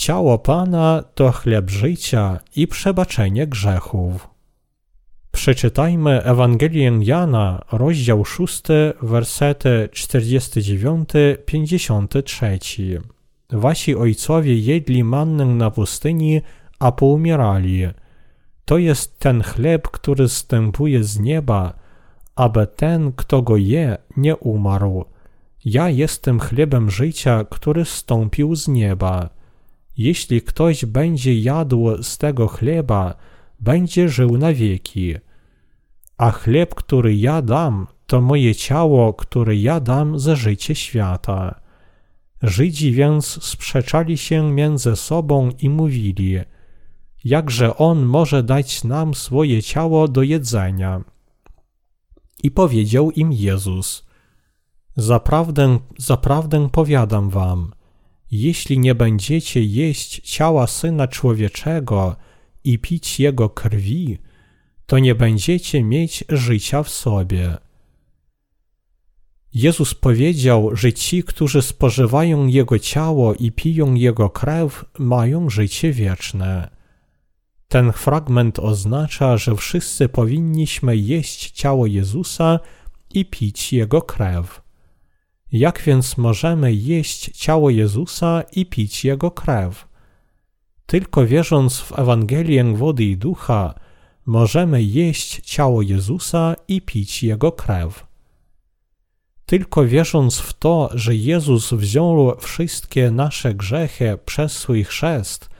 Ciało Pana to chleb życia i przebaczenie grzechów. Przeczytajmy Ewangelię Jana, rozdział 6, wersety 49-53. Wasi ojcowie jedli mannę na pustyni, a poumierali. To jest ten chleb, który zstępuje z nieba, aby ten, kto go je, nie umarł. Ja jestem chlebem życia, który zstąpił z nieba. Jeśli ktoś będzie jadł z tego chleba, będzie żył na wieki. A chleb, który ja dam, to moje ciało, które ja dam za życie świata. Żydzi więc sprzeczali się między sobą i mówili, jakże on może dać nam swoje ciało do jedzenia. I powiedział im Jezus, zaprawdę, zaprawdę powiadam wam, jeśli nie będziecie jeść ciała Syna Człowieczego i pić Jego krwi, to nie będziecie mieć życia w sobie. Jezus powiedział, że ci, którzy spożywają Jego ciało i piją Jego krew, mają życie wieczne. Ten fragment oznacza, że wszyscy powinniśmy jeść ciało Jezusa i pić Jego krew. Jak więc możemy jeść ciało Jezusa i pić Jego krew? Tylko wierząc w Ewangelię wody i ducha, możemy jeść ciało Jezusa i pić Jego krew. Tylko wierząc w to, że Jezus wziął wszystkie nasze grzechy przez swój chrzest,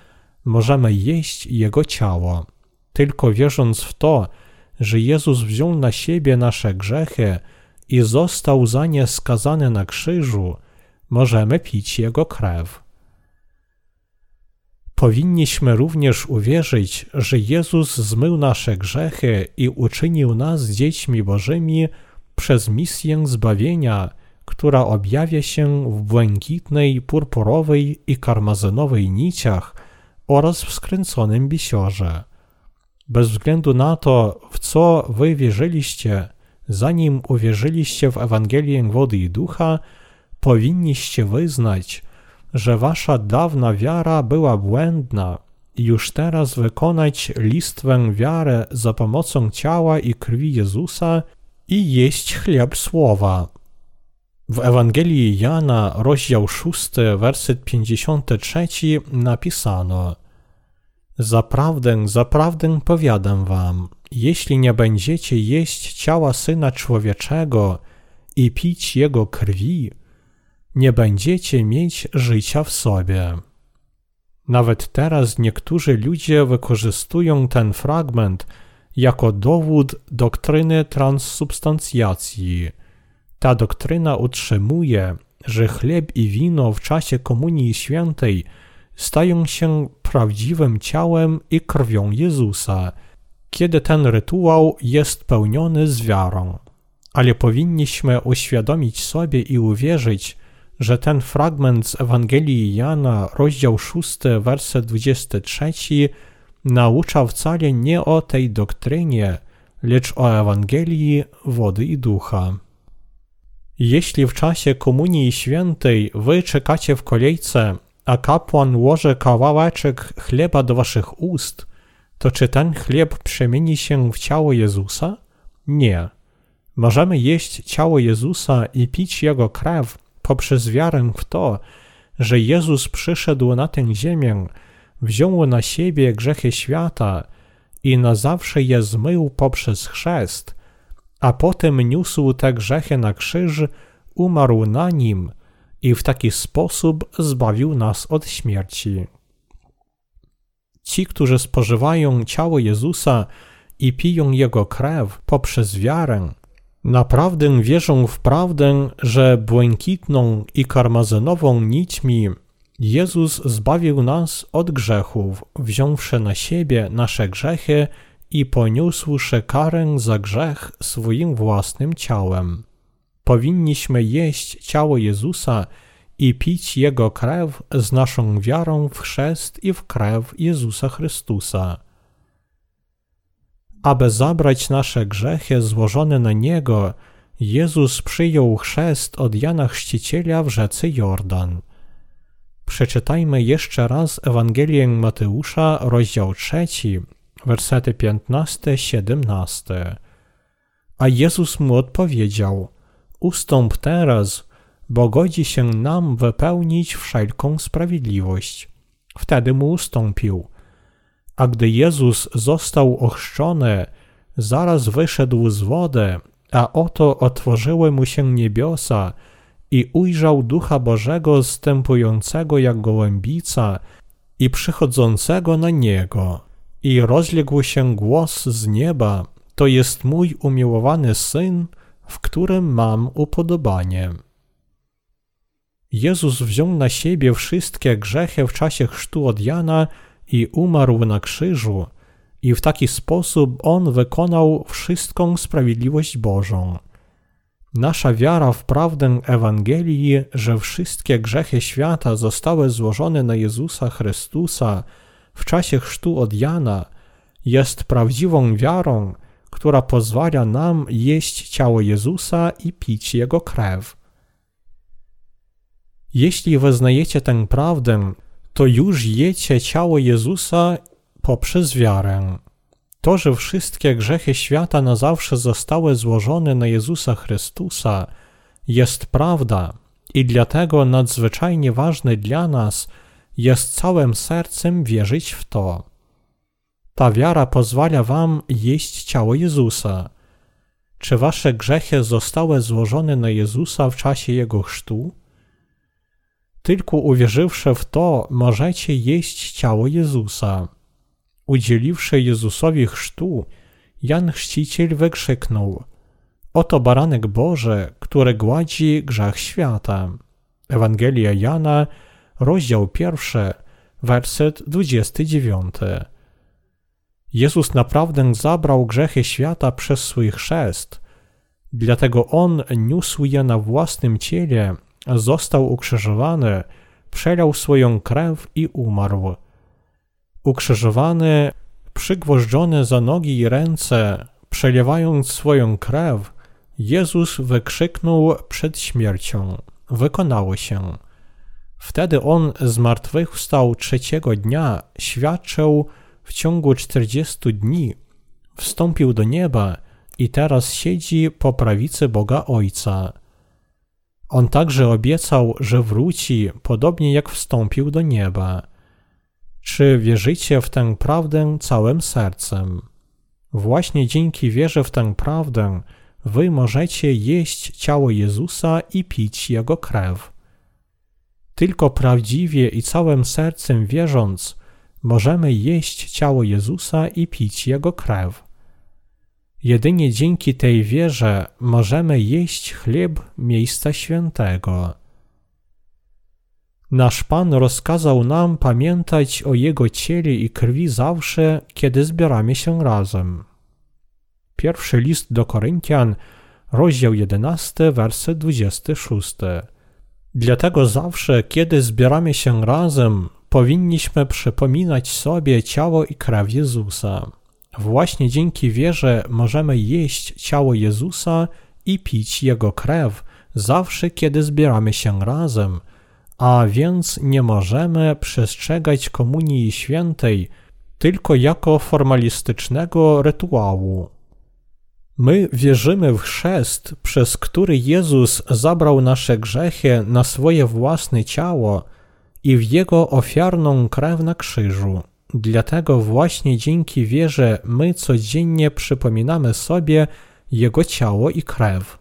możemy jeść Jego ciało. Tylko wierząc w to, że Jezus wziął na siebie nasze grzechy i został za nie skazany na krzyżu, możemy pić Jego krew. Powinniśmy również uwierzyć, że Jezus zmył nasze grzechy i uczynił nas dziećmi Bożymi przez misję zbawienia, która objawia się w błękitnej, purpurowej i karmazynowej niciach oraz w skręconym bisiorze. Bez względu na to, w co wy wierzyliście, zanim uwierzyliście w Ewangelię wody i ducha, powinniście wyznać, że wasza dawna wiara była błędna i już teraz wykonać listwę wiarę za pomocą ciała i krwi Jezusa i jeść chleb słowa. W Ewangelii Jana, rozdział 6, werset 53 napisano Zaprawdę, zaprawdę powiadam wam, jeśli nie będziecie jeść ciała Syna Człowieczego i pić Jego krwi, nie będziecie mieć życia w sobie. Nawet teraz niektórzy ludzie wykorzystują ten fragment jako dowód doktryny transsubstancjacji. Ta doktryna utrzymuje, że chleb i wino w czasie Komunii Świętej stają się prawdziwym ciałem i krwią Jezusa, kiedy ten rytuał jest pełniony z wiarą. Ale powinniśmy uświadomić sobie i uwierzyć, że ten fragment z Ewangelii Jana, rozdział 6, werset 23, naucza wcale nie o tej doktrynie, lecz o Ewangelii wody i ducha. Jeśli w czasie Komunii Świętej wy czekacie w kolejce, a kapłan łoży kawałeczek chleba do waszych ust, to czy ten chleb przemieni się w ciało Jezusa? Nie. Możemy jeść ciało Jezusa i pić Jego krew poprzez wiarę w to, że Jezus przyszedł na tę ziemię, wziął na siebie grzechy świata i na zawsze je zmył poprzez chrzest, a potem niósł te grzechy na krzyż, umarł na nim i w taki sposób zbawił nas od śmierci. Ci, którzy spożywają ciało Jezusa i piją Jego krew poprzez wiarę, naprawdę wierzą w prawdę, że błękitną i karmazynową nićmi Jezus zbawił nas od grzechów, wziąwszy na siebie nasze grzechy i poniósłszy karę za grzech swoim własnym ciałem. Powinniśmy jeść ciało Jezusa i pić Jego krew z naszą wiarą w chrzest i w krew Jezusa Chrystusa. Aby zabrać nasze grzechy złożone na Niego, Jezus przyjął chrzest od Jana Chrzciciela w rzece Jordan. Przeczytajmy jeszcze raz Ewangelię Mateusza, rozdział 3, wersety 15-17. A Jezus mu odpowiedział: Ustąp teraz, bo godzi się nam wypełnić wszelką sprawiedliwość. Wtedy mu ustąpił. A gdy Jezus został ochrzczony, zaraz wyszedł z wody, a oto otworzyły mu się niebiosa i ujrzał Ducha Bożego zstępującego jak gołębica i przychodzącego na niego. I rozległ się głos z nieba, to jest mój umiłowany Syn, w którym mam upodobanie. Jezus wziął na siebie wszystkie grzechy w czasie chrztu od Jana i umarł na krzyżu, i w taki sposób On wykonał wszystką sprawiedliwość Bożą. Nasza wiara w prawdę Ewangelii, że wszystkie grzechy świata zostały złożone na Jezusa Chrystusa w czasie chrztu od Jana, jest prawdziwą wiarą, która pozwala nam jeść ciało Jezusa i pić Jego krew. Jeśli wyznajecie tę prawdę, to już jecie ciało Jezusa poprzez wiarę. To, że wszystkie grzechy świata na zawsze zostały złożone na Jezusa Chrystusa, jest prawda i dlatego nadzwyczajnie ważne dla nas jest całym sercem wierzyć w to. Ta wiara pozwala wam jeść ciało Jezusa. Czy wasze grzechy zostały złożone na Jezusa w czasie Jego chrztu? Tylko uwierzywszy w to, możecie jeść ciało Jezusa. Udzieliwszy Jezusowi chrztu, Jan Chrzciciel wykrzyknął: Oto baranek Boże, który gładzi grzech świata. Ewangelia Jana, rozdział pierwszy, werset 29. Jezus naprawdę zabrał grzechy świata przez swój chrzest, dlatego On niósł je na własnym ciele, został ukrzyżowany, przelał swoją krew i umarł. Ukrzyżowany, przygwożdżony za nogi i ręce, przeliewając swoją krew, Jezus wykrzyknął przed śmiercią: Wykonało się. Wtedy on zmartwychwstał trzeciego dnia, świadczył w ciągu czterdziestu dni, wstąpił do nieba i teraz siedzi po prawicy Boga Ojca. On także obiecał, że wróci, podobnie jak wstąpił do nieba. Czy wierzycie w tę prawdę całym sercem? Właśnie dzięki wierze w tę prawdę wy możecie jeść ciało Jezusa i pić Jego krew. Tylko prawdziwie i całym sercem wierząc, możemy jeść ciało Jezusa i pić Jego krew. Jedynie dzięki tej wierze możemy jeść chleb miejsca świętego. Nasz Pan rozkazał nam pamiętać o Jego ciele i krwi zawsze, kiedy zbieramy się razem. Pierwszy list do Koryntian, rozdział 11, werset 26. Dlatego zawsze, kiedy zbieramy się razem, powinniśmy przypominać sobie ciało i krew Jezusa. Właśnie dzięki wierze możemy jeść ciało Jezusa i pić Jego krew zawsze, kiedy zbieramy się razem, a więc nie możemy przestrzegać Komunii Świętej tylko jako formalistycznego rytuału. My wierzymy w chrzest, przez który Jezus zabrał nasze grzechy na swoje własne ciało i w Jego ofiarną krew na krzyżu. Dlatego właśnie dzięki wierze my codziennie przypominamy sobie Jego ciało i krew.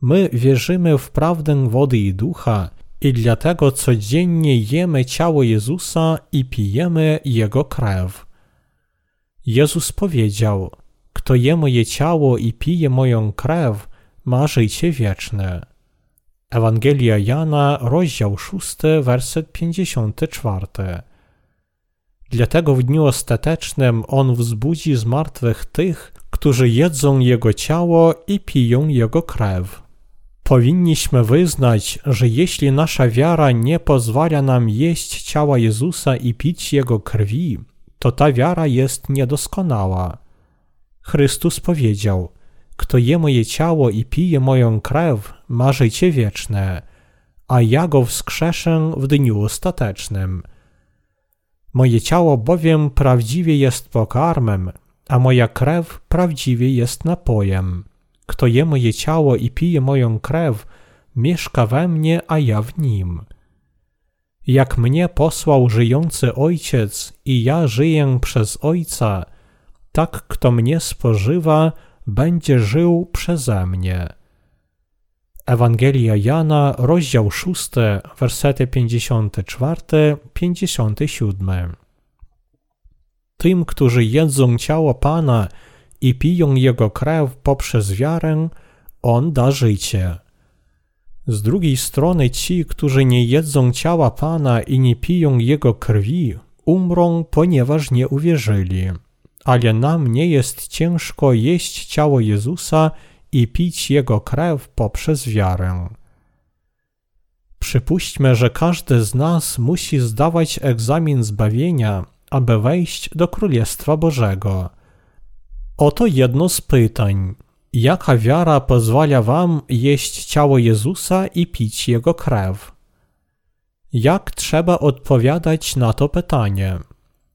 My wierzymy w prawdę wody i ducha i dlatego codziennie jemy ciało Jezusa i pijemy Jego krew. Jezus powiedział, kto je moje ciało i pije moją krew, ma życie wieczne. Ewangelia Jana, rozdział 6, werset 54. Dlatego w dniu ostatecznym On wzbudzi z martwych tych, którzy jedzą Jego ciało i piją Jego krew. Powinniśmy wyznać, że jeśli nasza wiara nie pozwala nam jeść ciała Jezusa i pić Jego krwi, to ta wiara jest niedoskonała. Chrystus powiedział: Kto je moje ciało i pije moją krew, ma życie wieczne, a ja go wskrzeszę w dniu ostatecznym. Moje ciało bowiem prawdziwie jest pokarmem, a moja krew prawdziwie jest napojem. Kto je moje ciało i pije moją krew, mieszka we mnie, a ja w nim. Jak mnie posłał żyjący Ojciec i ja żyję przez Ojca, tak kto mnie spożywa, będzie żył przeze mnie. Ewangelia Jana, rozdział 6, wersety 54-57. Tym, którzy jedzą ciało Pana i piją Jego krew poprzez wiarę, On da życie. Z drugiej strony ci, którzy nie jedzą ciała Pana i nie piją Jego krwi, umrą, ponieważ nie uwierzyli. Ale nam nie jest ciężko jeść ciało Jezusa i pić Jego krew poprzez wiarę. Przypuśćmy, że każdy z nas musi zdawać egzamin zbawienia, aby wejść do Królestwa Bożego. Oto jedno z pytań. Jaka wiara pozwala wam jeść ciało Jezusa i pić Jego krew? Jak trzeba odpowiadać na to pytanie?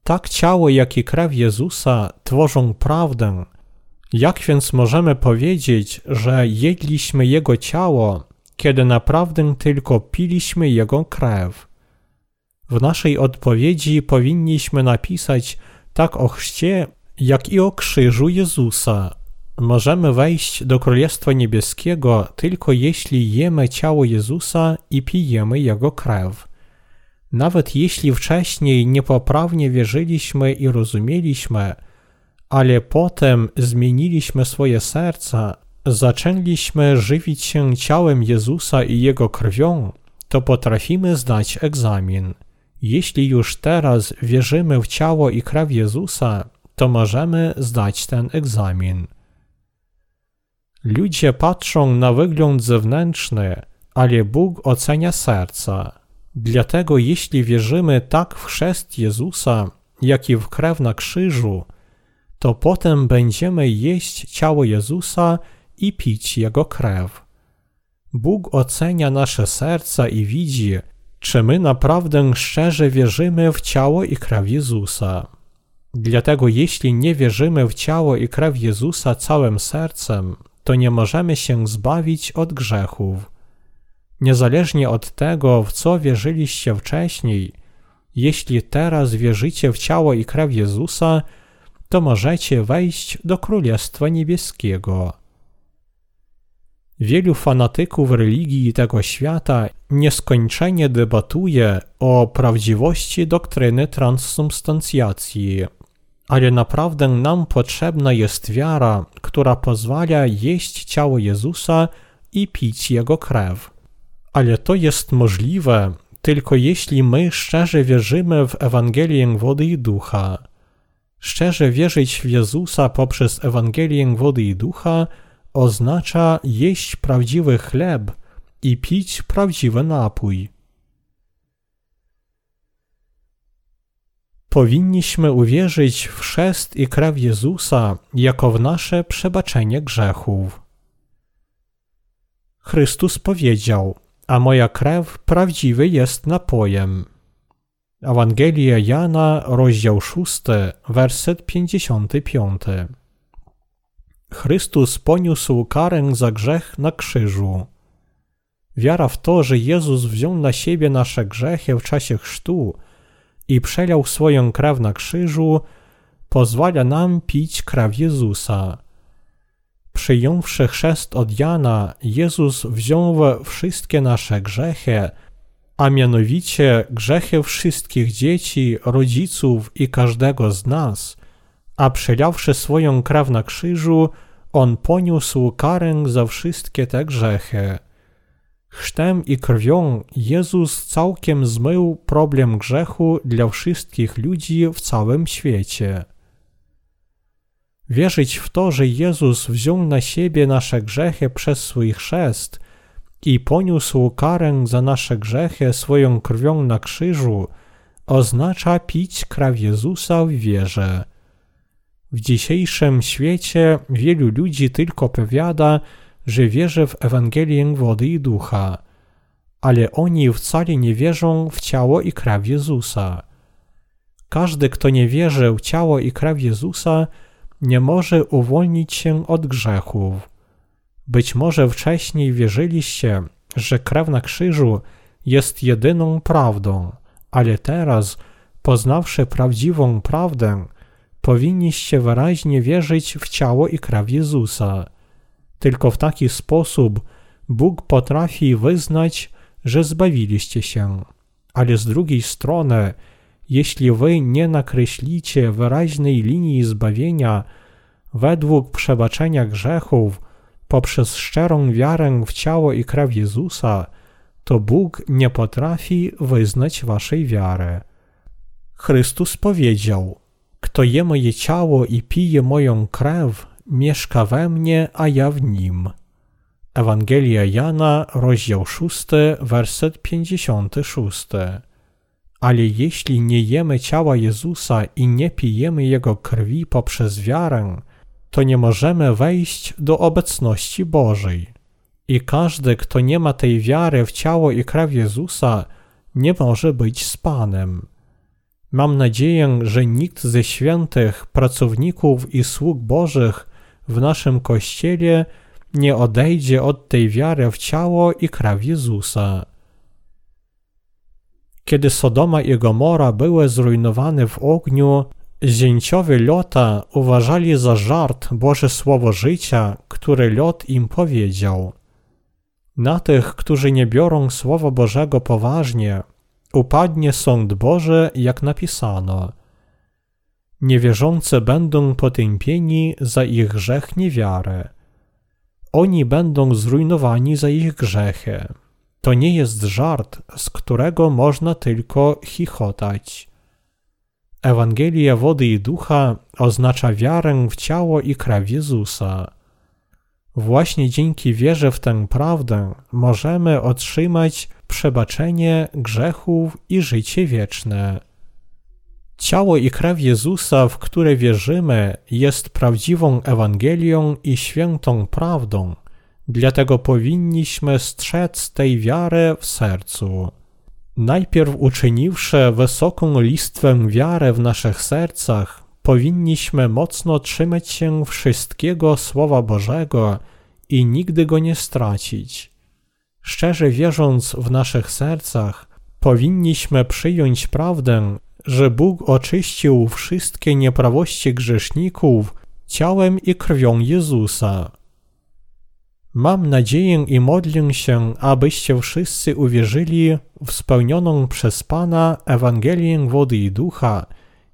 Tak ciało, jak i krew Jezusa tworzą prawdę. Jak więc możemy powiedzieć, że jedliśmy Jego ciało, kiedy naprawdę tylko piliśmy Jego krew? W naszej odpowiedzi powinniśmy napisać tak o chrzcie, jak i o krzyżu Jezusa. Możemy wejść do Królestwa Niebieskiego tylko jeśli jemy ciało Jezusa i pijemy Jego krew. Nawet jeśli wcześniej niepoprawnie wierzyliśmy i rozumieliśmy, ale potem zmieniliśmy swoje serca, zaczęliśmy żywić się ciałem Jezusa i Jego krwią, to potrafimy zdać egzamin. Jeśli już teraz wierzymy w ciało i krew Jezusa, to możemy zdać ten egzamin. Ludzie patrzą na wygląd zewnętrzny, ale Bóg ocenia serca. Dlatego jeśli wierzymy tak w chrzest Jezusa, jak i w krew na krzyżu, to potem będziemy jeść ciało Jezusa i pić Jego krew. Bóg ocenia nasze serca i widzi, czy my naprawdę szczerze wierzymy w ciało i krew Jezusa. Dlatego jeśli nie wierzymy w ciało i krew Jezusa całym sercem, to nie możemy się zbawić od grzechów. Niezależnie od tego, w co wierzyliście wcześniej, jeśli teraz wierzycie w ciało i krew Jezusa, to możecie wejść do Królestwa Niebieskiego. Wielu fanatyków religii tego świata nieskończenie debatuje o prawdziwości doktryny transsubstancjacji, ale naprawdę nam potrzebna jest wiara, która pozwala jeść ciało Jezusa i pić Jego krew. Ale to jest możliwe tylko jeśli my szczerze wierzymy w Ewangelię wody i ducha. Szczerze wierzyć w Jezusa poprzez Ewangelię wody i ducha oznacza jeść prawdziwy chleb i pić prawdziwy napój. Powinniśmy uwierzyć w chrzest i krew Jezusa jako w nasze przebaczenie grzechów. Chrystus powiedział, a moja krew prawdziwy jest napojem. Ewangelia Jana, rozdział 6, werset 55. Chrystus poniósł karę za grzech na krzyżu. Wiara w to, że Jezus wziął na siebie nasze grzechy w czasie chrztu i przelał swoją krew na krzyżu, pozwala nam pić krew Jezusa. Przyjąwszy chrzest od Jana, Jezus wziął wszystkie nasze grzechy, a mianowicie grzechy wszystkich dzieci, rodziców i każdego z nas, a przelawszy swoją krew na krzyżu, On poniósł karę za wszystkie te grzechy. Chrztem i krwią Jezus całkiem zmył problem grzechu dla wszystkich ludzi w całym świecie. Wierzyć w to, że Jezus wziął na siebie nasze grzechy przez swój chrzest i poniósł karę za nasze grzechy swoją krwią na krzyżu, oznacza pić krew Jezusa w wierze. W dzisiejszym świecie wielu ludzi tylko powiada, że wierzy w Ewangelię wody i ducha, ale oni wcale nie wierzą w ciało i krew Jezusa. Każdy, kto nie wierzy w ciało i krew Jezusa, nie może uwolnić się od grzechów. Być może wcześniej wierzyliście, że krew na krzyżu jest jedyną prawdą, ale teraz, poznawszy prawdziwą prawdę, powinniście wyraźnie wierzyć w ciało i krew Jezusa. Tylko w taki sposób Bóg potrafi wyznać, że zbawiliście się. Ale z drugiej strony, jeśli wy nie nakreślicie wyraźnej linii zbawienia według przebaczenia grzechów poprzez szczerą wiarę w ciało i krew Jezusa, to Bóg nie potrafi wyznać waszej wiary. Chrystus powiedział: Kto je moje ciało i pije moją krew, mieszka we mnie, a ja w nim. Ewangelia Jana, rozdział 6, werset 56. Ale jeśli nie jemy ciała Jezusa i nie pijemy Jego krwi poprzez wiarę, to nie możemy wejść do obecności Bożej. I każdy, kto nie ma tej wiary w ciało i krew Jezusa, nie może być z Panem. Mam nadzieję, że nikt ze świętych, pracowników i sług Bożych w naszym Kościele nie odejdzie od tej wiary w ciało i krew Jezusa. Kiedy Sodoma i Gomora były zrujnowane w ogniu, zięciowie Lota uważali za żart Boże Słowo życia, które Lot im powiedział. Na tych, którzy nie biorą Słowa Bożego poważnie, upadnie sąd Boży, jak napisano. Niewierzący będą potępieni za ich grzech niewiary. Oni będą zrujnowani za ich grzechy. To nie jest żart, z którego można tylko chichotać. Ewangelia wody i ducha oznacza wiarę w ciało i krew Jezusa. Właśnie dzięki wierze w tę prawdę możemy otrzymać przebaczenie grzechów i życie wieczne. Ciało i krew Jezusa, w które wierzymy, jest prawdziwą Ewangelią i świętą prawdą, dlatego powinniśmy strzec tej wiary w sercu. Najpierw uczyniwszy wysoką listwę wiarę w naszych sercach, powinniśmy mocno trzymać się wszystkiego Słowa Bożego i nigdy go nie stracić. Szczerze wierząc w naszych sercach, powinniśmy przyjąć prawdę, że Bóg oczyścił wszystkie nieprawości grzeszników ciałem i krwią Jezusa. Mam nadzieję i modlę się, abyście wszyscy uwierzyli w spełnioną przez Pana Ewangelię wody i ducha,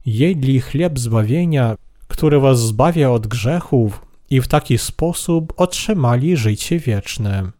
jedli chleb zbawienia, który was zbawia od grzechów i w taki sposób otrzymali życie wieczne.